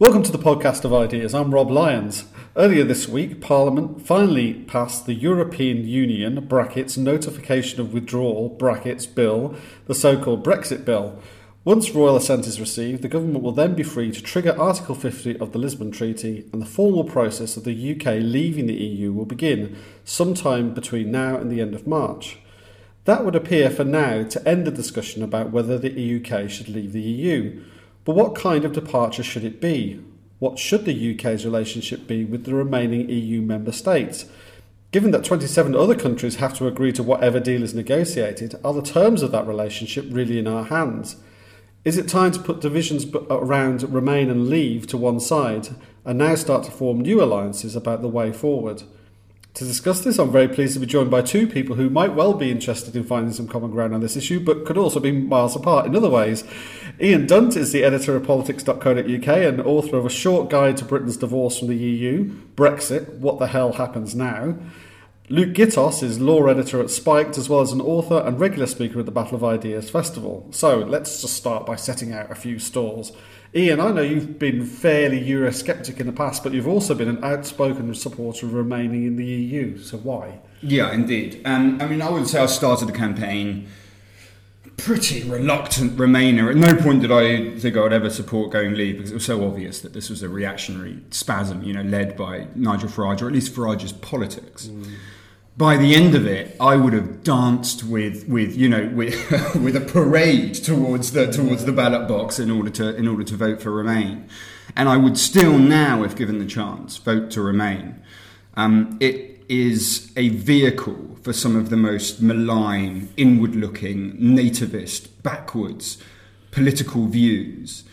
Welcome to the podcast of ideas. I'm Rob Lyons. Earlier this week, Parliament finally passed the European Union brackets notification of withdrawal brackets bill, the so-called Brexit bill. Once royal assent is received, the government will then be free to trigger Article 50 of the Lisbon Treaty, and the formal process of the UK leaving the EU will begin sometime between now and the end of March. That would appear for now to end the discussion about whether the UK should leave the EU. But what kind of departure should it be? What should the UK's relationship be with the remaining EU member states? Given that 27 other countries have to agree to whatever deal is negotiated, are the terms of that relationship really in our hands? Is it time to put divisions uh, around remain and leave to one side and now start to form new alliances about the way forward? To discuss this, I'm very pleased to be joined by two people who might well be interested in finding some common ground on this issue, but could also be miles apart in other ways. Ian Dunt is the editor of politics.co.uk and author of a short guide to Britain's divorce from the EU, Brexit, What the Hell Happens Now. Luke Gittos is law editor at Spiked, as well as an author and regular speaker at the Battle of Ideas Festival. So let's just start by setting out a few stalls. Ian, I know you've been fairly Eurosceptic in the past, but you've also been an outspoken supporter of remaining in the EU. So why? Yeah, indeed. Um, I mean, I would say I started the campaign pretty reluctant Remainer. At no point did I think I would ever support going leave because it was so obvious that this was a reactionary spasm, you know, led by Nigel Farage, or at least Farage's politics. Mm by the end of it, I would have danced with, with you know, with, with a parade towards the towards the ballot box in order to in order to vote for Remain, and I would still now, if given the chance, vote to Remain. Um, it is a vehicle for some of the most malign, inward-looking, nativist, backwards political views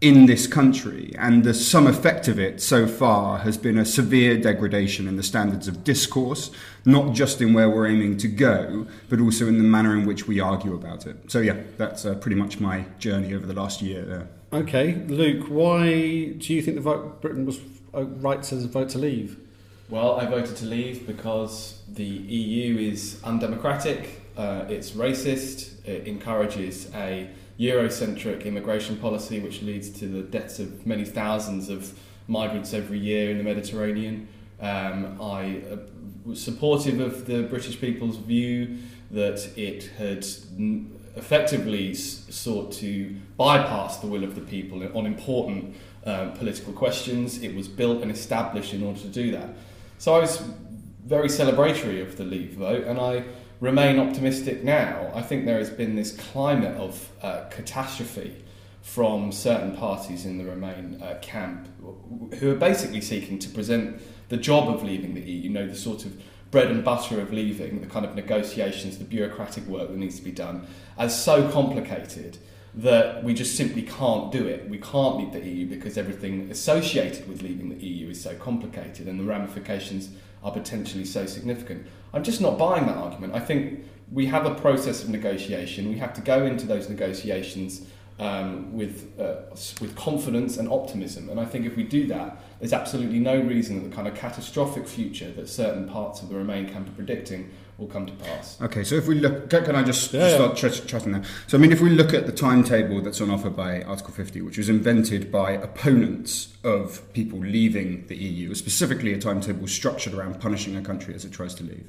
in this country, and the sum effect of it so far has been a severe degradation in the standards of discourse, not just in where we're aiming to go, but also in the manner in which we argue about it. So, yeah, that's uh, pretty much my journey over the last year there. Okay, Luke, why do you think the vote Britain was uh, right to vote to leave? Well, I voted to leave because the EU is undemocratic, uh, it's racist, it encourages a Eurocentric immigration policy, which leads to the deaths of many thousands of migrants every year in the Mediterranean. Um, I uh, was supportive of the British people's view that it had effectively sought to bypass the will of the people on important um, political questions. It was built and established in order to do that. So I was very celebratory of the Leave vote, and I remain optimistic now. I think there has been this climate of uh, catastrophe from certain parties in the Remain uh, camp who are basically seeking to present the job of leaving the EU, you know, the sort of bread and butter of leaving, the kind of negotiations, the bureaucratic work that needs to be done, as so complicated that we just simply can't do it. We can't leave the EU because everything associated with leaving the EU is so complicated and the ramifications are potentially so significant. I'm just not buying that argument. I think we have a process of negotiation. We have to go into those negotiations um, with uh, with confidence and optimism. And I think if we do that, there's absolutely no reason that the kind of catastrophic future that certain parts of the Remain camp are predicting will come to pass. Okay, so if we look, can, I just, yeah, start yeah. chatting there? So, I mean, if we look at the timetable that's on offer by Article 50, which was invented by opponents of people leaving the EU, specifically a timetable structured around punishing a country as it tries to leave.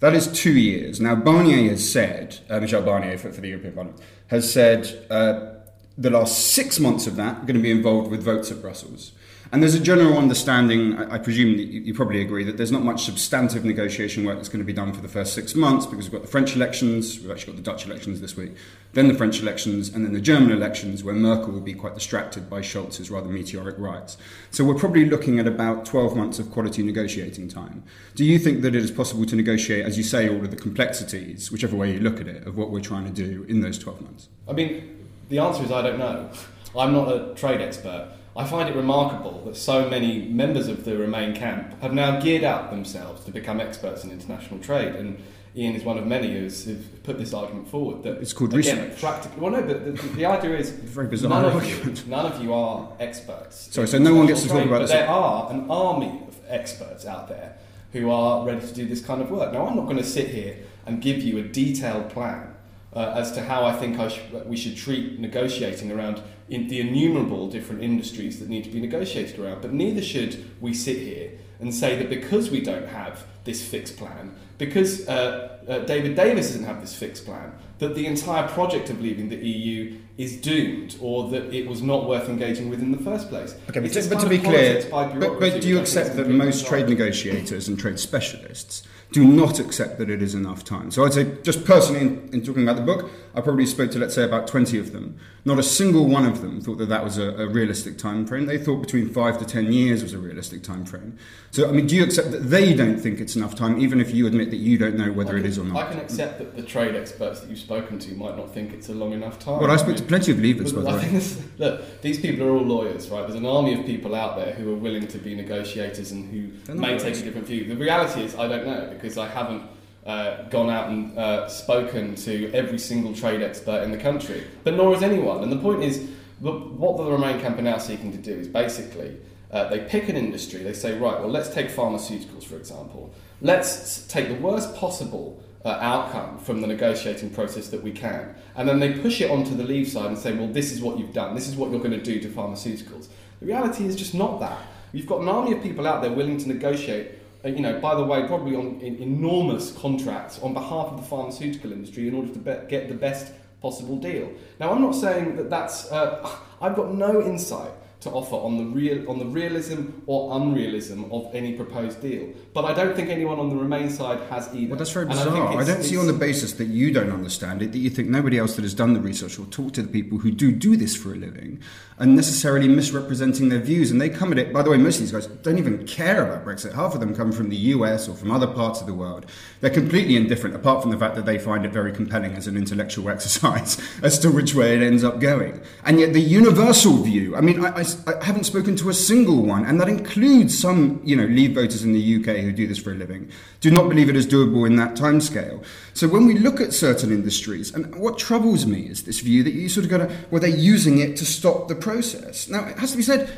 That is two years. Now, Barnier has said, uh, Michel Barnier for, for, the European Parliament, has said uh, the last six months of that are going to be involved with votes at Brussels. And there's a general understanding, I, presume that you, probably agree, that there's not much substantive negotiation work that's going to be done for the first six months because we've got the French elections, we've actually got the Dutch elections this week, then the French elections, and then the German elections where Merkel will be quite distracted by Schulz's rather meteoric rise. So we're probably looking at about 12 months of quality negotiating time. Do you think that it is possible to negotiate, as you say, all of the complexities, whichever way you look at it, of what we're trying to do in those 12 months? I mean, the answer is I don't know. I'm not a trade expert. I find it remarkable that so many members of the Remain camp have now geared up themselves to become experts in international trade. And Ian is one of many who's, put this argument forward. That it's called again, research. Practically, well, no, but the, the idea is very bizarre none of, you, none of you are experts. Sorry, so no one gets to trade, talk about but this. There are an army of experts out there who are ready to do this kind of work. Now, I'm not going to sit here and give you a detailed plan uh, as to how I think I sh- we should treat negotiating around in the innumerable different industries that need to be negotiated around. But neither should we sit here and say that because we don't have this fixed plan, because uh, uh, David Davis doesn't have this fixed plan, that the entire project of leaving the EU is doomed or that it was not worth engaging with in the first place. Okay, but, but to be clear, but, but do you which I think accept that most trade negotiators and trade specialists do not accept that it is enough time? So I'd say, just personally, in, in talking about the book, I probably spoke to, let's say, about 20 of them. Not a single one of them thought that that was a, a realistic time frame. They thought between five to 10 years was a realistic time frame. So, I mean, do you accept that they don't think it's enough time, even if you admit that you don't know whether I it can- is or not? I can accept that the trade experts that you've spoken to might not think it's a long enough time. Well, I spoke mean, to plenty of leavers, by the way. this, look, these people are all lawyers, right? There's an army of people out there who are willing to be negotiators and who may lawyers. take a different view. The reality is, I don't know because I haven't uh, gone out and uh, spoken to every single trade expert in the country, but nor has anyone. And the point is, what the Remain camp are now seeking to do is basically uh, they pick an industry. They say, right, well, let's take pharmaceuticals for example. Let's take the worst possible uh, outcome from the negotiating process that we can. And then they push it onto the leave side and say, well, this is what you've done, this is what you're going to do to pharmaceuticals. The reality is just not that. You've got an army of people out there willing to negotiate, you know, by the way, probably on enormous contracts on behalf of the pharmaceutical industry in order to be- get the best possible deal. Now, I'm not saying that that's, uh, I've got no insight to offer on the real on the realism or unrealism of any proposed deal. But I don't think anyone on the Remain side has either. Well, that's very And I bizarre. I, don't see on the basis that you don't understand it, that you think nobody else that has done the research or talked to the people who do do this for a living are necessarily misrepresenting their views. And they come at it, by the way, most of these guys don't even care about Brexit. Half of them come from the US or from other parts of the world. They're completely indifferent, apart from the fact that they find it very compelling as an intellectual exercise as to which way it ends up going. And yet, the universal view, I mean, I, I- I haven't spoken to a single one, and that includes some, you know, Leave voters in the UK who do this for a living, do not believe it is doable in that timescale. So when we look at certain industries, and what troubles me is this view that you sort of go to, well, they're using it to stop the process. Now, it has to be said,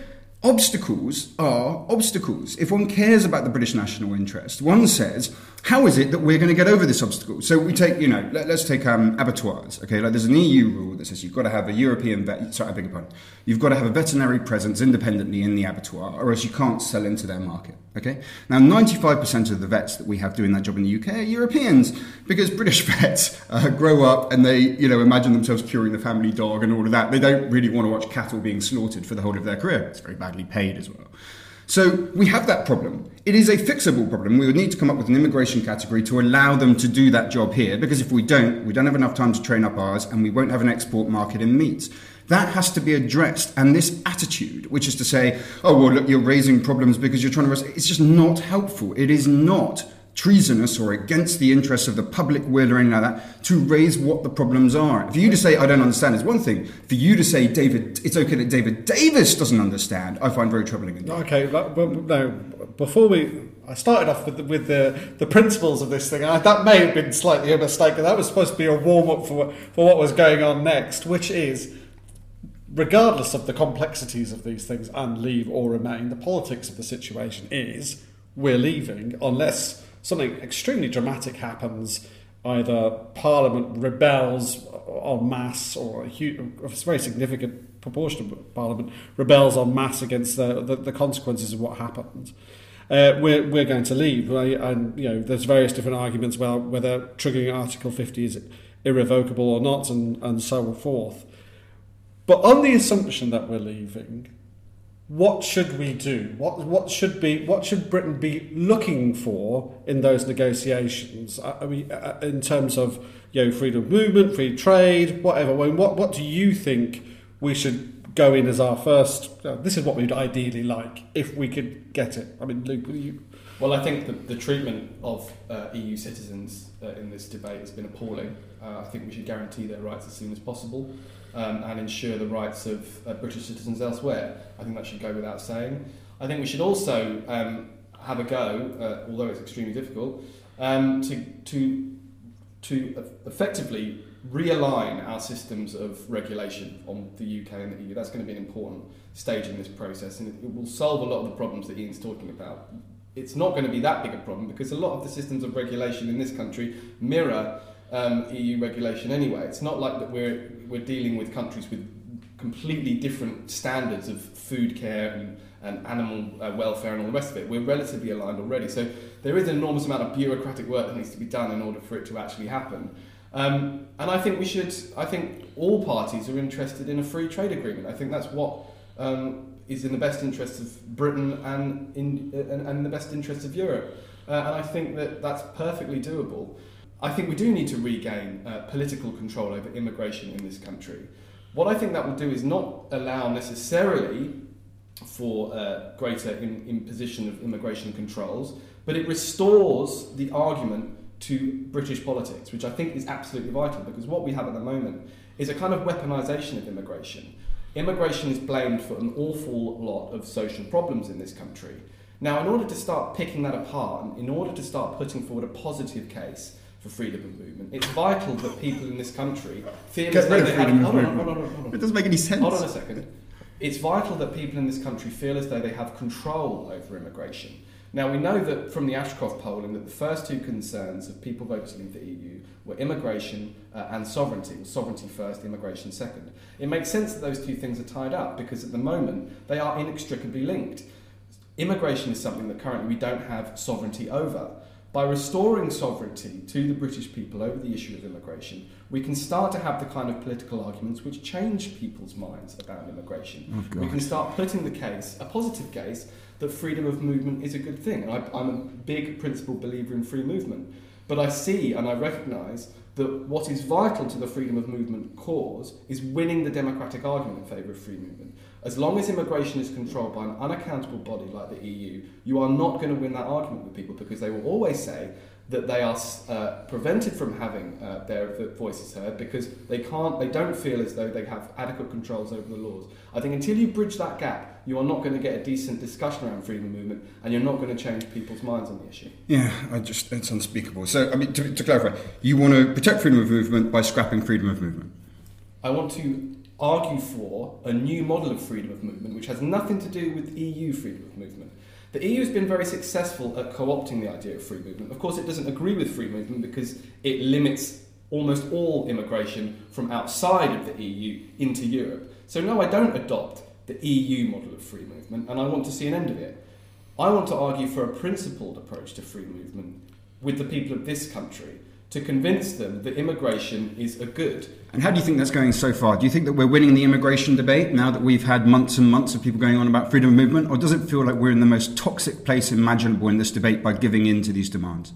obstacles are obstacles. If one cares about the British national interest, one says, how is it that we're going to get over this obstacle? So we take, you know, let, us take um, abattoirs. Okay, like there's an EU rule that says you've got to have a European vet. Sorry, I beg your pardon. You've got to have a veterinary presence independently in the abattoir, or else you can't sell into their market. Okay. Now, 95% of the vets that we have doing that job in the UK are Europeans because British vets uh, grow up and they, you know, imagine themselves curing the family dog and all of that. They don't really want to watch cattle being slaughtered for the whole of their career. It's very badly paid as well. So we have that problem. It is a fixable problem. We would need to come up with an immigration category to allow them to do that job here, because if we don't, we don't have enough time to train up ours, and we won't have an export market in meat. That has to be addressed. And this attitude, which is to say, oh, well, look, you're raising problems because you're trying to, it's just not helpful. It is not treasonous or against the interests of the public will or anything like that to raise what the problems are. For you to say I don't understand is one thing. For you to say David, it's okay that David Davis doesn't understand, I find very troubling. Indeed. Okay, but, but no. Before we, I started off with the, with the the principles of this thing. I, that may have been slightly a mistake. That was supposed to be a warm up for for what was going on next, which is, regardless of the complexities of these things and leave or remain, the politics of the situation is we're leaving unless something extremely dramatic happens. Either Parliament rebels en masse, or a, huge, a very significant proportion of Parliament rebels en masse against the, the, the consequences of what happened. Uh, we're, we're going to leave, right? and you know there's various different arguments about whether triggering Article 50 is irrevocable or not, and, and so forth. But on the assumption that we're leaving, what should we do? What what should be what should Britain be looking for in those negotiations? I I mean, uh, in terms of you know freedom of movement, free trade, whatever. Mean, what what do you think we should go in as our first? Uh, this is what we'd ideally like if we could get it. I mean, Luke, you? Well, I think the, the treatment of uh, EU citizens uh, in this debate has been appalling. Uh, I think we should guarantee their rights as soon as possible um, and ensure the rights of uh, British citizens elsewhere. I think that should go without saying. I think we should also um, have a go, uh, although it's extremely difficult, um, to, to, to effectively realign our systems of regulation on the UK and the EU. That's going to be an important stage in this process and it, will solve a lot of the problems that Ian's talking about it's not going to be that big a problem because a lot of the systems of regulation in this country mirror um, EU regulation anyway. It's not like that we're we're dealing with countries with completely different standards of food care and, and animal uh, welfare and all the rest of it. We're relatively aligned already. So there is an enormous amount of bureaucratic work that needs to be done in order for it to actually happen. Um, and I think we should, I think all parties are interested in a free trade agreement. I think that's what um, is in the best interests of Britain and in, and, and the best interests of Europe. Uh, and I think that that's perfectly doable. I think we do need to regain uh, political control over immigration in this country. What I think that will do is not allow necessarily for uh, greater in, imposition of immigration controls, but it restores the argument to British politics, which I think is absolutely vital because what we have at the moment is a kind of weaponisation of immigration. Immigration is blamed for an awful lot of social problems in this country. Now, in order to start picking that apart, and in order to start putting forward a positive case for freedom of movement, it's vital that people in this country feel Get as though they have. Hold on, hold on, hold on. It doesn't make any sense. Hold on a second. It's vital that people in this country feel as though they have control over immigration. Now, we know that from the Ashcroft polling that the first two concerns of people voting to leave the EU were immigration uh, and sovereignty. Sovereignty first, immigration second. It makes sense that those two things are tied up because at the moment they are inextricably linked. Immigration is something that currently we don't have sovereignty over. By restoring sovereignty to the British people over the issue of immigration, we can start to have the kind of political arguments which change people's minds about immigration. Oh, we can start putting the case, a positive case, that freedom of movement is a good thing. And I, I'm a big principled believer in free movement. But I see and I recognise that what is vital to the freedom of movement cause is winning the democratic argument in favour of free movement. As long as immigration is controlled by an unaccountable body like the EU, you are not going to win that argument with people because they will always say that they are uh, prevented from having uh, their voices heard because they can't, they don't feel as though they have adequate controls over the laws. I think until you bridge that gap, you are not going to get a decent discussion around freedom of movement, and you're not going to change people's minds on the issue. Yeah, I just it's unspeakable. So, I mean, to, to clarify, you want to protect freedom of movement by scrapping freedom of movement. I want to argue for a new model of freedom of movement, which has nothing to do with EU freedom of movement. The EU has been very successful at co opting the idea of free movement. Of course, it doesn't agree with free movement because it limits almost all immigration from outside of the EU into Europe. So, no, I don't adopt the EU model of free movement, and I want to see an end of it. I want to argue for a principled approach to free movement with the people of this country to convince them that immigration is a good. And how do you think that's going so far? Do you think that we're winning the immigration debate now that we've had months and months of people going on about freedom of movement? Or does it feel like we're in the most toxic place imaginable in this debate by giving in to these demands?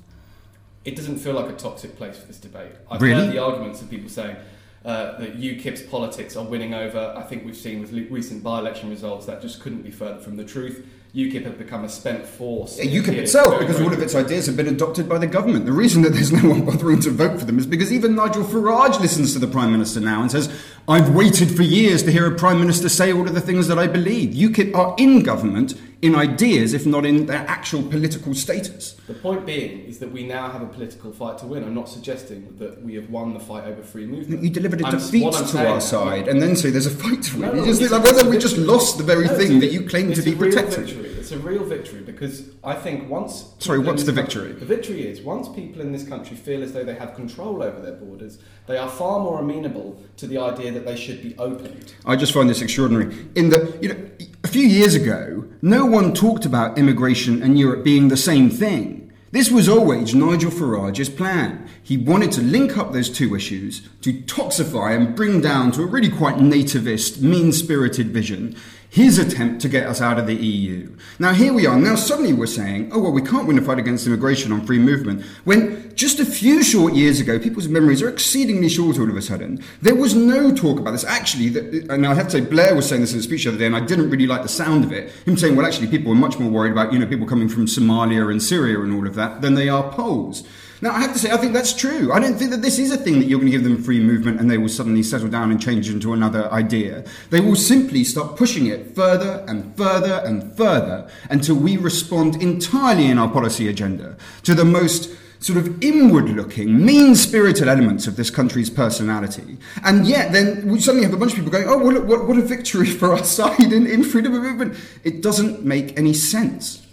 It doesn't feel like a toxic place for this debate. I've Really? heard the arguments of people saying uh, that UKIP's politics are winning over. I think we've seen with recent by-election results that just couldn't be further from the truth. UKIP have become a spent force. UKIP itself, because all of its ideas have been adopted by the government. The reason that there's no one bothering to vote for them is because even Nigel Farage listens to the Prime Minister now and says, I've waited for years to hear a Prime Minister say all of the things that I believe. UKIP are in government in ideas, if not in their actual political status. The point being is that we now have a political fight to win. I'm not suggesting that we have won the fight over free movement. You delivered a I'm- defeat to saying our side and then say there's a fight to win. No, no, just it's like whether we just lost the very No, thing a that you claim to be protecting. It's a real victory because I think once. Sorry, what's the country- victory? The victory is once people in this country feel as though they have control over their borders, they are far more amenable to the idea that they should be opened. I just find this extraordinary. In the, you know, a few years ago, no one talked about immigration and Europe being the same thing. This was always Nigel Farage's plan. He wanted to link up those two issues to toxify and bring down to a really quite nativist, mean spirited vision his attempt to get us out of the EU. Now, here we are. Now, suddenly we're saying, oh, well, we can't win a fight against immigration on free movement. When just a few short years ago, people's memories are exceedingly short all of a sudden, there was no talk about this. Actually, the, and I have to say, Blair was saying this in a speech the other day, and I didn't really like the sound of it. Him saying, well, actually, people are much more worried about, you know, people coming from Somalia and Syria and all of that than they are Poles. Now, I have to say, I think that's true. I don't think that this is a thing that you're going to give them free movement and they will suddenly settle down and change into another idea. They will simply start pushing it further and further and further until we respond entirely in our policy agenda to the most sort of inward looking, mean spirited elements of this country's personality. And yet, then we suddenly have a bunch of people going, oh, well, look, what, what a victory for our side in, in freedom of movement. It doesn't make any sense.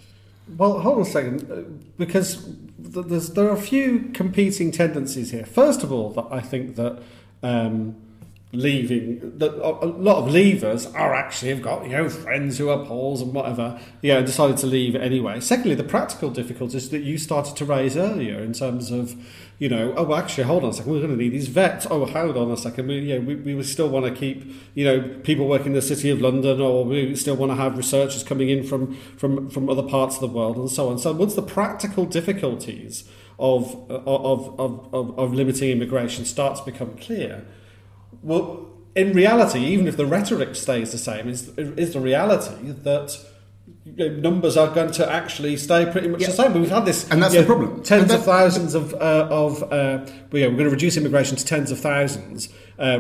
Well, hold on a second, uh, because there's, there are a few competing tendencies here. First of all, that I think that um, leaving that a lot of leavers are actually have got you know friends who are Poles and whatever yeah decided to leave anyway secondly the practical difficulties that you started to raise earlier in terms of you know oh well, actually hold on a second we're going to need these vets. Oh hold on a second we, we, we still want to keep you know people working in the city of London or we still want to have researchers coming in from from from other parts of the world and so on. So once the practical difficulties of of, of, of, of limiting immigration starts to become clear? Well, in reality, even if the rhetoric stays the same, is is the reality that numbers are going to actually stay pretty much yeah. the same. But we've had this, and that's the know, problem. Tens of thousands of uh, of uh, well, yeah, we're going to reduce immigration to tens of thousands. Uh,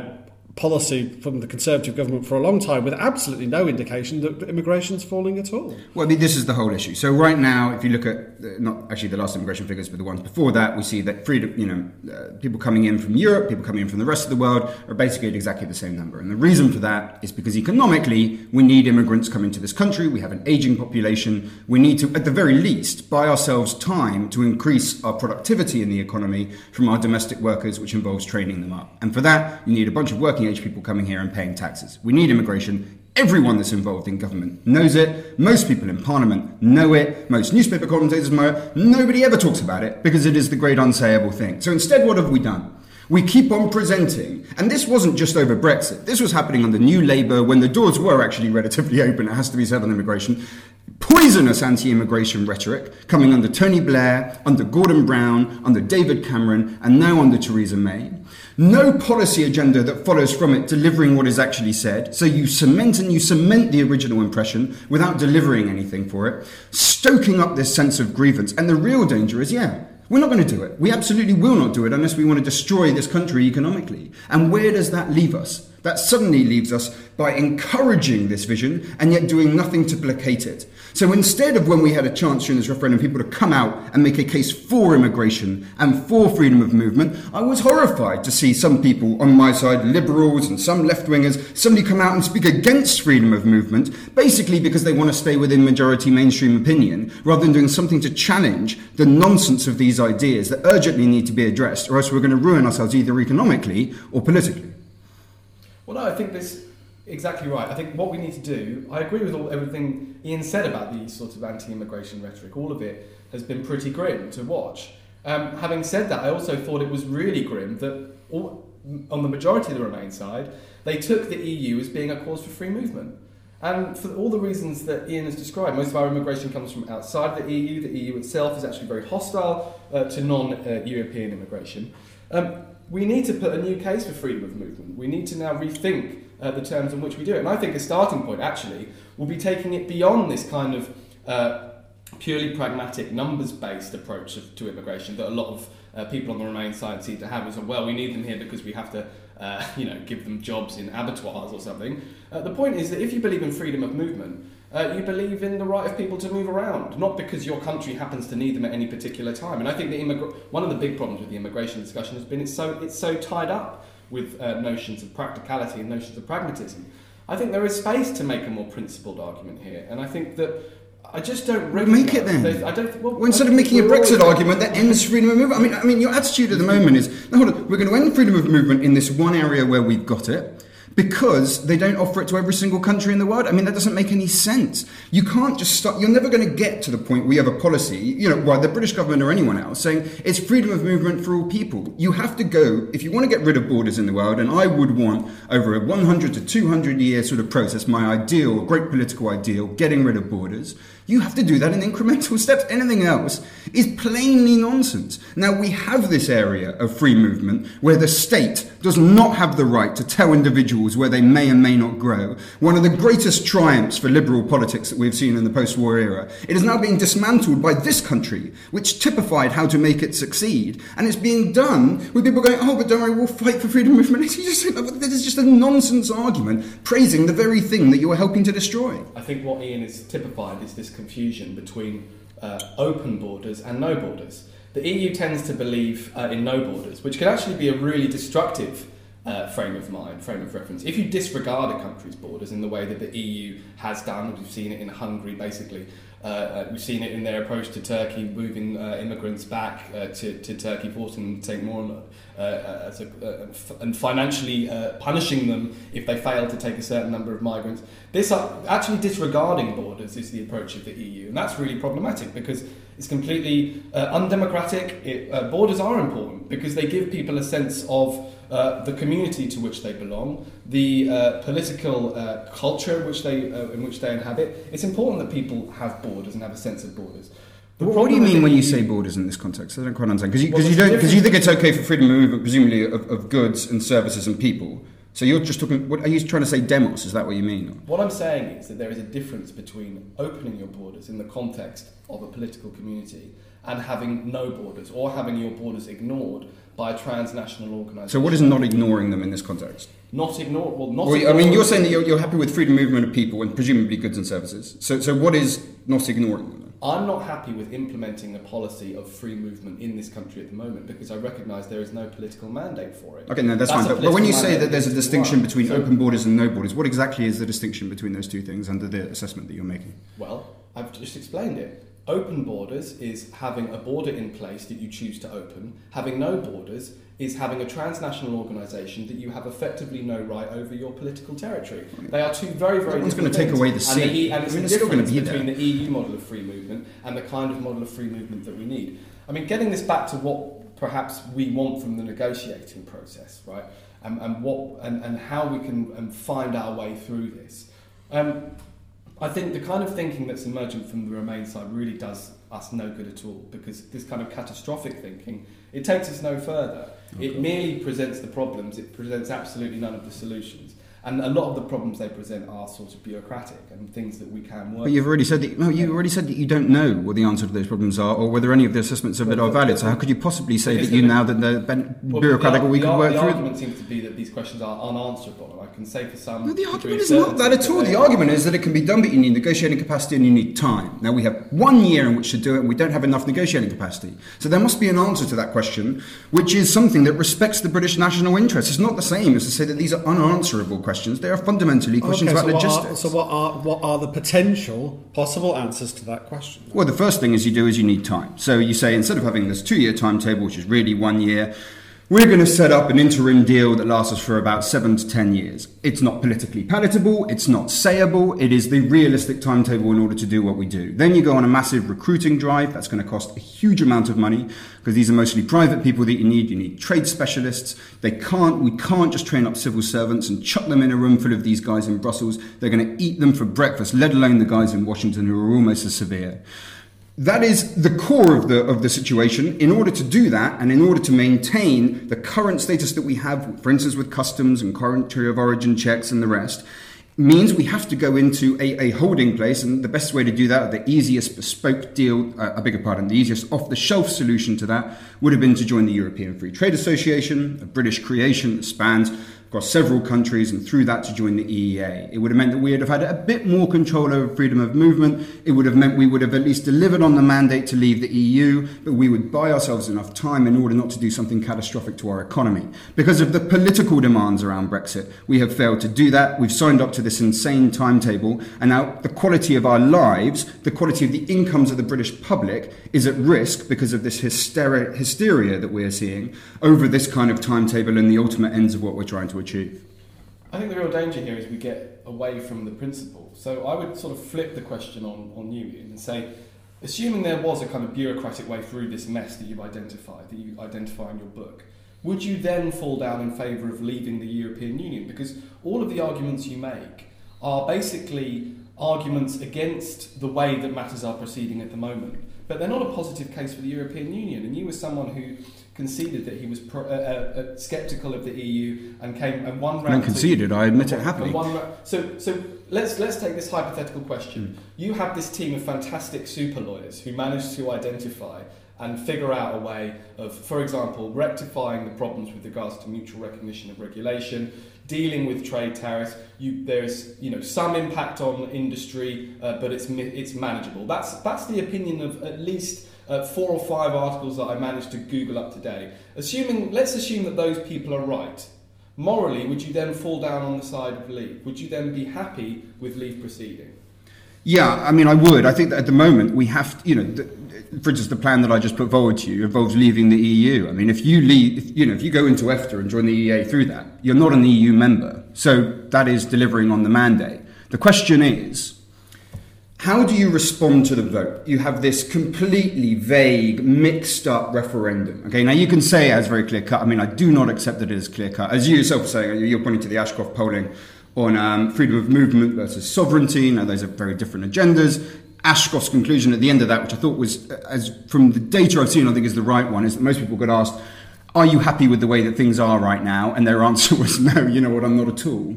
policy from the Conservative government for a long time with absolutely no indication that immigration's falling at all. Well, I mean, this is the whole issue. So right now, if you look at the, not actually the last immigration figures, but the ones before that, we see that freedom, you know, uh, people coming in from Europe, people coming in from the rest of the world are basically at exactly the same number. And the reason for that is because economically, we need immigrants coming to this country. We have an aging population. We need to, at the very least, buy ourselves time to increase our productivity in the economy from our domestic workers, which involves training them up. And for that, you need a bunch of working age people coming here and paying taxes. We need immigration. Everyone that's involved in government knows it. Most people in Parliament know it. Most newspaper commentators know it. Nobody ever talks about it because it is the great unsayable thing. So instead, what have we done? We keep on presenting, and this wasn't just over Brexit. This was happening under New Labour when the doors were actually relatively open, it has to be said on immigration. Poisonous anti immigration rhetoric coming under Tony Blair, under Gordon Brown, under David Cameron, and now under Theresa May. No policy agenda that follows from it delivering what is actually said. So you cement and you cement the original impression without delivering anything for it, stoking up this sense of grievance. And the real danger is, yeah, we're not going to do it. We absolutely will not do it unless we want to destroy this country economically. And where does that leave us? That suddenly leaves us by encouraging this vision and yet doing nothing to placate it. So instead of when we had a chance during this referendum, people to come out and make a case for immigration and for freedom of movement, I was horrified to see some people on my side, liberals and some left wingers, suddenly come out and speak against freedom of movement, basically because they want to stay within majority mainstream opinion, rather than doing something to challenge the nonsense of these ideas that urgently need to be addressed, or else we're going to ruin ourselves either economically or politically. Well, no, I think this exactly right. I think what we need to do, I agree with all, everything Ian said about the sort of anti-immigration rhetoric. All of it has been pretty grim to watch. Um, having said that, I also thought it was really grim that all, on the majority of the Remain side, they took the EU as being a cause for free movement. And for all the reasons that Ian has described, most of our immigration comes from outside the EU. The EU itself is actually very hostile uh, to non-European immigration. Um, we need to put a new case for freedom of movement. We need to now rethink uh, the terms in which we do it. And I think a starting point, actually, will be taking it beyond this kind of uh, purely pragmatic, numbers based approach of, to immigration that a lot of uh, people on the Remain side seem to have is, well, we need them here because we have to, uh, you know, give them jobs in abattoirs or something. Uh, the point is that if you believe in freedom of movement, uh, you believe in the right of people to move around, not because your country happens to need them at any particular time. And I think the immigra- one of the big problems with the immigration discussion has been it's so it's so tied up with uh, notions of practicality and notions of pragmatism. I think there is space to make a more principled argument here, and I think that I just don't make it then. I don't. Well, well instead of making a Brexit argument that ends freedom of movement, I mean, I mean, your attitude at the moment is, no, hold on, we're going to end freedom of movement in this one area where we've got it because they don't offer it to every single country in the world. I mean, that doesn't make any sense. You can't just start, you're never going to get to the point where you have a policy, you know, well, the British government or anyone else saying it's freedom of movement for all people. You have to go, if you want to get rid of borders in the world, and I would want over a 100 to 200 year sort of process, my ideal, great political ideal, getting rid of borders, you have to do that in incremental steps. Anything else is plainly nonsense. Now, we have this area of free movement where the state does not have the right to tell individuals where they may and may not grow. One of the greatest triumphs for liberal politics that we've seen in the post war era. It is now being dismantled by this country, which typified how to make it succeed. And it's being done with people going, oh, but don't worry, we'll fight for freedom of movement. This is just a nonsense argument praising the very thing that you are helping to destroy. I think what Ian is typified is this confusion between uh, open borders and no borders. The EU tends to believe uh, in no borders, which can actually be a really destructive uh, frame of mind, frame of reference. If you disregard a country's borders in the way that the EU has done, we've seen it in Hungary basically, uh, uh, we've seen it in their approach to Turkey, moving uh, immigrants back uh, to, to Turkey, forcing them to take more uh, uh, as and financially punishing them if they fail to take a certain number of migrants. This actually disregarding borders is the approach of the EU, and that's really problematic because it's completely uh, undemocratic. It, uh, borders are important because they give people a sense of uh, the community to which they belong, the uh, political uh, culture which they, uh, in which they inhabit. It's important that people have borders and have a sense of borders. What, what do you mean when you say borders in this context? I don't quite understand because you, Well, you don't because you think it's okay for freedom of movement, presumably of, of goods and services and people. So you're just talking. What are you trying to say? Demos? Is that what you mean? What I'm saying is that there is a difference between opening your borders in the context of a political community and having no borders or having your borders ignored by a transnational organisation. So what is not ignoring them in this context? Not ignore. Well, not. Well, I mean, you're saying that you're, you're happy with freedom of movement of people and presumably goods and services. So, so what is not ignoring them? I'm not happy with implementing a policy of free movement in this country at the moment because I recognise there is no political mandate for it. Okay, no, that's, That's fine. But, but when you say that there's a distinction between So- open borders and no borders, what exactly is the distinction between those two things under the assessment that you're making? Well, I've just explained it. Open borders is having a border in place that you choose to open. Having no borders is having a transnational organisation that you have effectively no right over your political territory. They are two very, very one's gonna take away the And, sea. E- and it's I mean, the it's still gonna difference be between there. the EU model of free movement and the kind of model of free movement that we need. I mean, getting this back to what perhaps we want from the negotiating process, right? And, and what and, and how we can um, find our way through this. Um, I think the kind of thinking that's emergent from the Remain side really does us no good at all because this kind of catastrophic thinking it takes us no further. It merely presents the problems. It presents absolutely none of the solutions. And a lot of the problems they present are sort of bureaucratic and things that we can work. But you've already said that. No, you already said that you don't know what the answer to those problems are, or whether any of the assessments of it are valid. So how could you possibly say that you now that they're ben- Well, bureaucratic, the, or we the, could ar- work the through them? argument seems to be that these questions are unanswerable, and I can say for some. No, the argument is not that at all. The argument is that it can be done, but you need negotiating capacity and you need time. Now we have one year in which to do it, and we don't have enough negotiating capacity. So there must be an answer to that question, which is something that respects the British national interest. It's not the same as to say that these are unanswerable questions. They are fundamentally questions Okay, about so what, logistics. are, so what are what are the potential possible answers to that question? Well, the first thing is you do is you need time. So you say instead of having this two-year timetable, which is really one year, we're going to set up an interim deal that lasts us for about seven to ten years. It's not politically palatable, it's not sayable, it is the realistic timetable in order to do what we do. Then you go on a massive recruiting drive, that's going to cost a huge amount of money because these are mostly private people that you need. You need trade specialists. They can't, we can't just train up civil servants and chuck them in a room full of these guys in Brussels. They're going to eat them for breakfast, let alone the guys in Washington who are almost as severe. That is the core of the, of the situation. In order to do that, and in order to maintain the current status that we have, for instance, with customs and country of origin checks and the rest, means we have to go into a, a holding place. And the best way to do that, the easiest bespoke deal, uh, I beg pardon, the easiest off the shelf solution to that would have been to join the European Free Trade Association, a British creation that spans across several countries and through that to join the EEA. It would have meant that we would have had a bit more control over freedom of movement. It would have meant we would have at least delivered on the mandate to leave the EU, but we would buy ourselves enough time in order not to do something catastrophic to our economy. Because of the political demands around Brexit, we have failed to do that. We've signed up to this insane timetable, and now the quality of our lives, the quality of the incomes of the British public, is at risk because of this hysteria, hysteria that we're seeing over this kind of timetable and the ultimate ends of what we're trying to achieve. I think the real danger here is we get away from the principle. So I would sort of flip the question on, on you Ian, and say, assuming there was a kind of bureaucratic way through this mess that you've identified, that you identify in your book, would you then fall down in favour of leaving the European Union? Because all of the arguments you make are basically arguments against the way that matters are proceeding at the moment. But they're not a positive case for the European Union. And you were someone who conceded that he was pro, uh, uh, uh, sceptical of the EU and came and one round. And conceded, I admit it happily. Ra- so, so let's let's take this hypothetical question. You have this team of fantastic super lawyers who managed to identify and figure out a way of, for example, rectifying the problems with regards to mutual recognition of regulation, dealing with trade tariffs. You, there's you know some impact on industry, uh, but it's it's manageable. That's that's the opinion of at least. Uh, four or five articles that I managed to Google up today. Assuming, let's assume that those people are right, morally, would you then fall down on the side of leave? Would you then be happy with leave proceeding? Yeah, I mean, I would. I think that at the moment we have, to, you know, the, for instance, the plan that I just put forward to you involves leaving the EU. I mean, if you leave, if, you know, if you go into EFTA and join the EEA through that, you're not an EU member. So that is delivering on the mandate. The question is, how do you respond to the vote? You have this completely vague, mixed up referendum. Okay, now you can say as very clear cut. I mean, I do not accept that it is clear cut. As you yourself were saying, you're pointing to the Ashcroft polling on um, freedom of movement versus sovereignty. Now, those are very different agendas. Ashcroft's conclusion at the end of that, which I thought was, uh, as from the data I've seen, I think is the right one, is that most people got asked, "Are you happy with the way that things are right now?" And their answer was, "No, you know what, I'm not at all."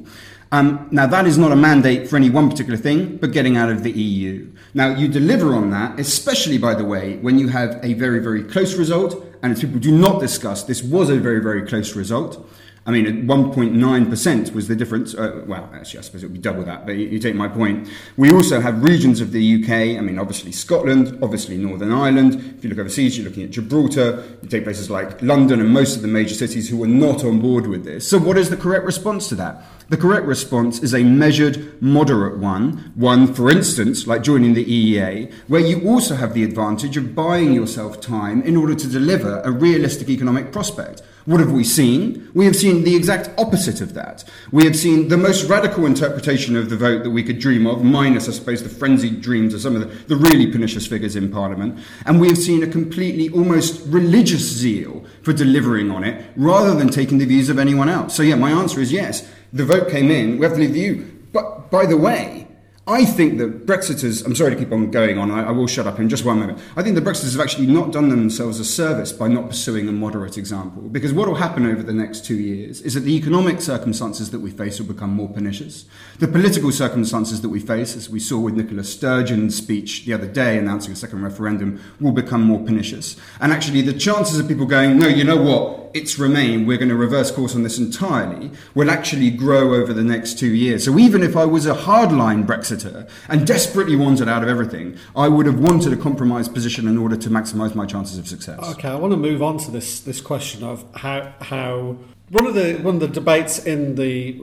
Um, now, that is not a mandate for any one particular thing, but getting out of the EU. Now, you deliver on that, especially, by the way, when you have a very, very close result, and as people do not discuss, this was a very, very close result. I mean, at 1.9% was the difference. Uh, well, actually, I suppose it would be double that, but you, you, take my point. We also have regions of the UK. I mean, obviously Scotland, obviously Northern Ireland. If you look overseas, you're looking at Gibraltar. You take places like London and most of the major cities who are not on board with this. So, what is the correct response to that? The correct response is a measured, moderate one. One, for instance, like joining the EEA, where you also have the advantage of buying yourself time in order to deliver a realistic economic prospect. What have we seen? We have seen the exact opposite of that. We have seen the most radical interpretation of the vote that we could dream of, minus, I suppose, the frenzied dreams of some of the, the really pernicious figures in Parliament. And we have seen a completely almost religious zeal for delivering on it, rather than taking the views of anyone else. So, yeah, my answer is yes. The vote came in, we have the EU. But by the way, I think that Brexiters, I'm sorry to keep on going on, I, I, will shut up in just one moment. I think the Brexiters have actually not done themselves a service by not pursuing a moderate example. Because what will happen over the next two years is that the economic circumstances that we face will become more pernicious. The political circumstances that we face, as we saw with Nicola Sturgeon's speech the other day announcing a second referendum, will become more pernicious. And actually, the chances of people going, no, you know what, it's Remain, we're going to reverse course on this entirely, will actually grow over the next two years. So even if I was a hardline Brexiter and desperately wanted out of everything, I would have wanted a compromised position in order to maximise my chances of success. Okay, I want to move on to this this question of how how one of the one of the debates in the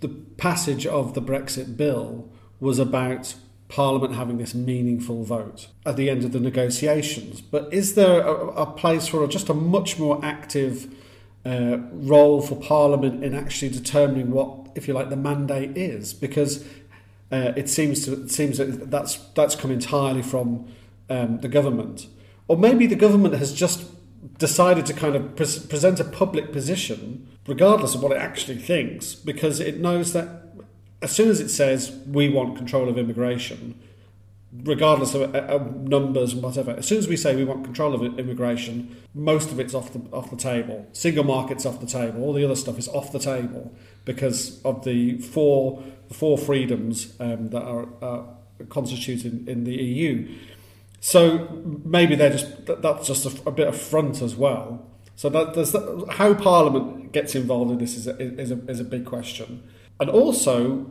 the passage of the Brexit bill was about Parliament having this meaningful vote at the end of the negotiations. But is there a, a place for just a much more active uh, role for Parliament in actually determining what, if you like, the mandate is? Because uh, it seems to it seems that that's that's come entirely from um, the government, or maybe the government has just decided to kind of pre- present a public position, regardless of what it actually thinks, because it knows that as soon as it says we want control of immigration, regardless of uh, numbers and whatever, as soon as we say we want control of immigration, most of it's off the off the table. Single market's off the table. All the other stuff is off the table because of the four four freedoms um, that are uh, constituted in the EU. So maybe they're just that's just a, a bit of front as well. So that, there's how Parliament gets involved in this is a, is a, is a big question and also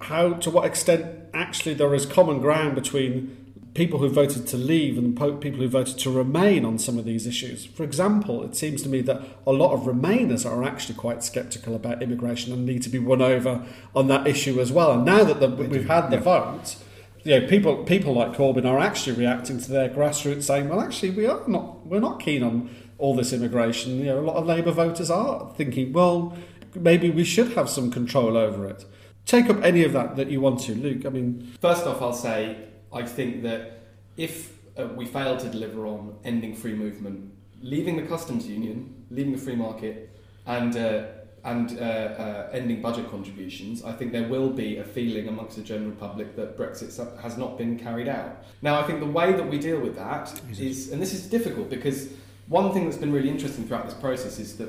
how to what extent actually there is common ground between people who voted to leave and people who voted to remain on some of these issues. For example, it seems to me that a lot of Remainers are actually quite sceptical about immigration and need to be won over on that issue as well. And now that the, we've had the yeah. vote, you know, people people like Corbyn are actually reacting to their grassroots saying, "Well, actually, we are not we're not keen on all this immigration." You know, a lot of Labour voters are thinking, "Well, maybe we should have some control over it. Take up any of that that you want to, Luke. I mean, first off, I'll say I think that if uh, we fail to deliver on ending free movement, leaving the customs union, leaving the free market, and uh, and uh, uh, ending budget contributions, I think there will be a feeling amongst the general public that Brexit has not been carried out. Now, I think the way that we deal with that is, and this is difficult because one thing that's been really interesting throughout this process is that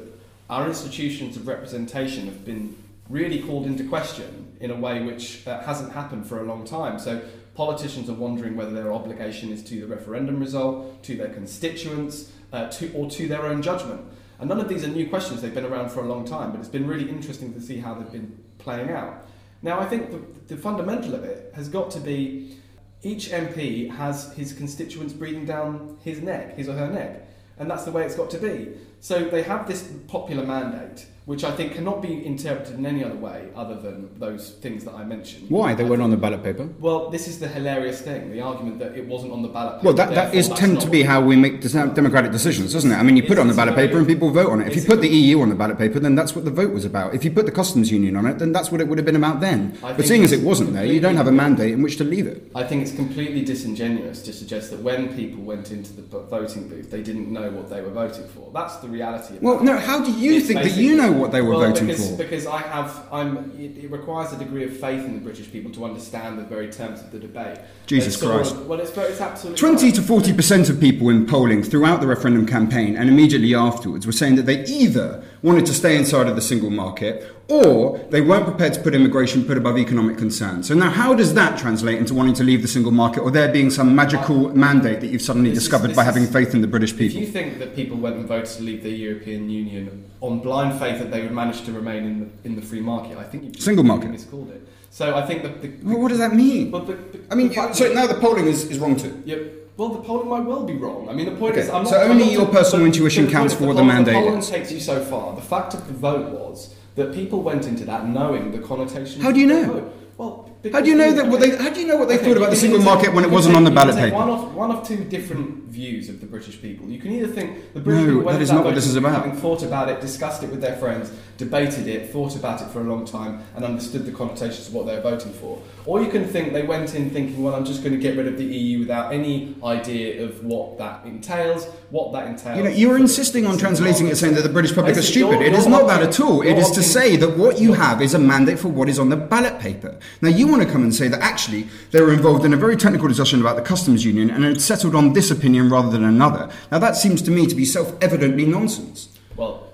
our institutions of representation have been really called into question in a way which uh, hasn't happened for a long time. So politicians are wondering whether their obligation is to the referendum result, to their constituents, uh, to, or to their own judgment. And none of these are new questions, they've been around for a long time, but it's been really interesting to see how they've been playing out. Now, I think the, the fundamental of it has got to be each MP has his constituents breathing down his neck, his or her neck. And that's the way it's got to be. So they have this popular mandate, which I think cannot be interpreted in any other way other than those things that I mentioned. Why? They I weren't on the ballot paper? Well, this is the hilarious thing: the argument that it wasn't on the ballot. Paper, Well, that, that is tend to be how we make democratic decisions, doesn't it? I mean, you put it on the ballot paper and people vote on it. If you put the EU on the ballot paper, then that's what the vote was about. If you put the customs union on it, then that's what it would have been about then. I But seeing as it wasn't there, you don't have a mandate in which to leave it. I think it's completely disingenuous to suggest that when people went into the voting booth, they didn't know what they were voting for. That's the reality. Of Well, no, how do you It's think that you know what they were well, voting because, for? Because I have, I'm. It, it requires a degree of faith in the British people to understand the very terms of the debate. Jesus It's Christ. of- well, it's, it's absolutely 20 right. to 40% of people in polling throughout the referendum campaign and immediately afterwards were saying that they either wanted to stay inside of the single market or they weren't prepared to put immigration put above economic concerns. So now how does that translate into wanting to leave the single market or there being some magical mandate that you've suddenly This is- discovered this by is- having faith in the British If people? you think that people went and voted to leave the European Union on blind faith that they would manage to remain in the, in the free market, I think you've Single market. miscalled it. So I think that the, the Well, what does that mean? well, the, the, I mean, so now the polling is, is wrong too. Yeah, well, the polling might well be wrong. I mean, the point Okay, is, I'm not. so I'm only not- your personal intuition counts for what the poll- mandate polling is. takes you so far. The fact of the vote was that people went into that knowing the connotation. How do you know? Well, How do you know that? What they, how do you know what they Okay, thought about the single market take- when it wasn't take- on the ballot paper? One of, one of two different views of the British people. You can either think the British No, people went that is not what this is about. Having thought about it, discussed it with their friends, debated it, thought about it for a long time, and understood the connotations of what they were voting for. Or you can think they went in thinking, well, I'm just going to get rid of the EU without any idea of what that entails, what that entails. You know, you're insisting on translating it saying that the British public are stupid. It is not that at all. It is to say that what you have is a mandate for what is on the ballot paper. Now, you want to come and say that actually they were involved in a very technical discussion about the customs union and had settled on this opinion rather than another. Now, that seems to me to be self evidently nonsense. Well,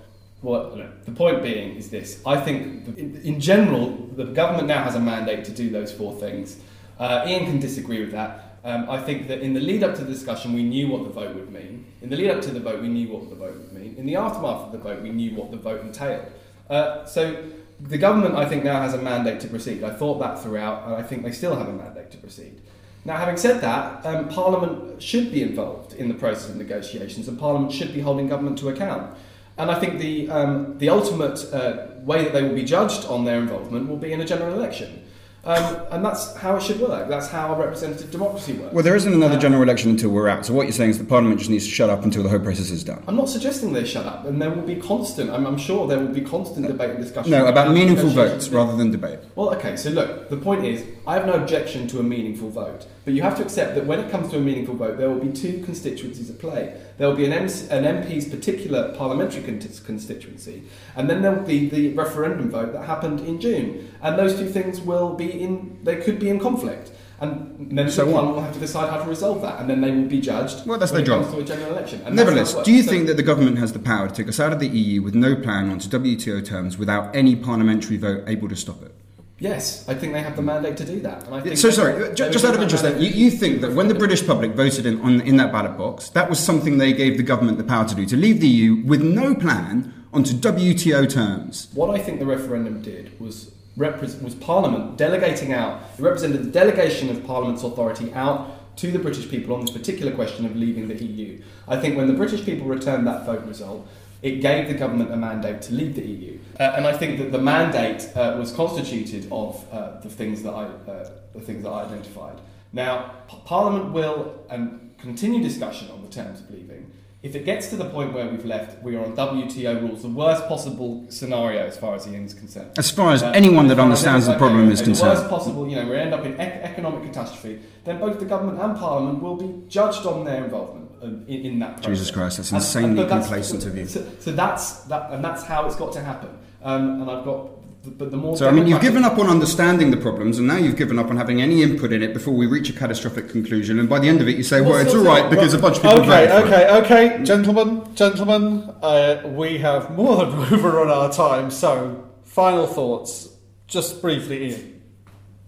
well, no, the point being is this. I think, in general, the government now has a mandate to do those four things. Uh, Ian can disagree with that. Um, I think that in the lead up to the discussion, we knew what the vote would mean. In the lead up to the vote, we knew what the vote would mean. In the aftermath of the vote, we knew what the vote entailed. Uh, so the government, I think, now has a mandate to proceed. I thought that throughout, and I think they still have a mandate to proceed. Now, having said that, um, Parliament should be involved in the process of negotiations, and Parliament should be holding government to account. And I think the, um, the ultimate uh, way that they will be judged on their involvement will be in a general election. Um, and that's how it should work. That's how representative democracy works. Well, there isn't another Uh, general election until we're out. So, what you're saying is the Parliament just needs to shut up until the whole process is done. I'm not suggesting they shut up, and there will be constant, I'm, I'm sure there will be constant debate and discussion. No, about how meaningful votes rather than debate. Well, okay, so look, the point is, I have no objection to a meaningful vote, but you have to accept that when it comes to a meaningful vote, there will be two constituencies at play. There will be an, MC, an MP's particular parliamentary con- constituency, and then there will be the referendum vote that happened in June, and those two things will be in, they could be in conflict. And then So? Parliament will have to decide how to resolve that, and then they will be judged. Well, that's their job. to a general election. And Nevertheless, do you So- think that the government has the power to take us out of the EU with no plan onto WTO terms without any parliamentary vote able to stop it? Yes, I think they have the mandate to do that. And I think So sorry, they ju- would just out of interest, then, you, you think that when the British public voted in on in that ballot box, that was something they gave the government the power to do to leave the EU with no plan onto WTO terms? What I think the referendum did was repre- was Parliament delegating out. It represented the delegation of Parliament's authority out to the British people on this particular question of leaving the EU. I think when the British people returned that vote result, it gave the government a mandate to leave the EU, uh, and I think that the mandate uh, was constituted of uh, the things that I uh, the things that I identified. Now, P- Parliament will and continue discussion on the terms of leaving. If it gets to the point where we've left, we are on WTO rules, the worst possible scenario as far as Ian is concerned. As far as Uh, anyone that understands the okay, problem is okay, The concerned. worst possible, you know, we end up in ec- economic catastrophe. Then both the government and Parliament will be judged on their involvement um, in, in that process. Jesus Christ, that's And- insanely but complacent of you. So, so that's that, and that's how it's got to happen. Um, and I've got, but the more. So I mean, you've given up on understanding the problems, and now you've given up on having any input in it before we reach a catastrophic conclusion. And by the end of it, you say, "Well, Well, it's so- all right because a bunch of people Okay, it." okay, okay, gentlemen, gentlemen, uh, we have more than overrun our time. So, final thoughts, just briefly, Ian.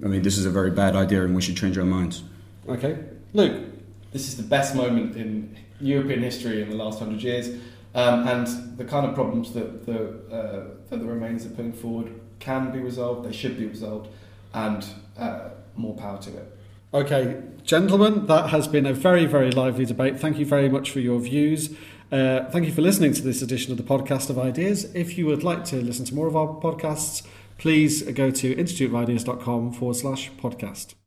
I mean, this is a very bad idea, and we should change our minds. Okay, Luke. This is the best moment in European history in the last hundred years, um, and the kind of problems that the uh, that the Remainers are putting forward can be resolved. They should be resolved, and uh, more power to it. Okay, gentlemen, that has been a very, very lively debate. Thank you very much for your views. Uh, thank you for listening to this edition of the Podcast of Ideas. If you would like to listen to more of our podcasts, please go to instituteofideas.com forward slash podcast.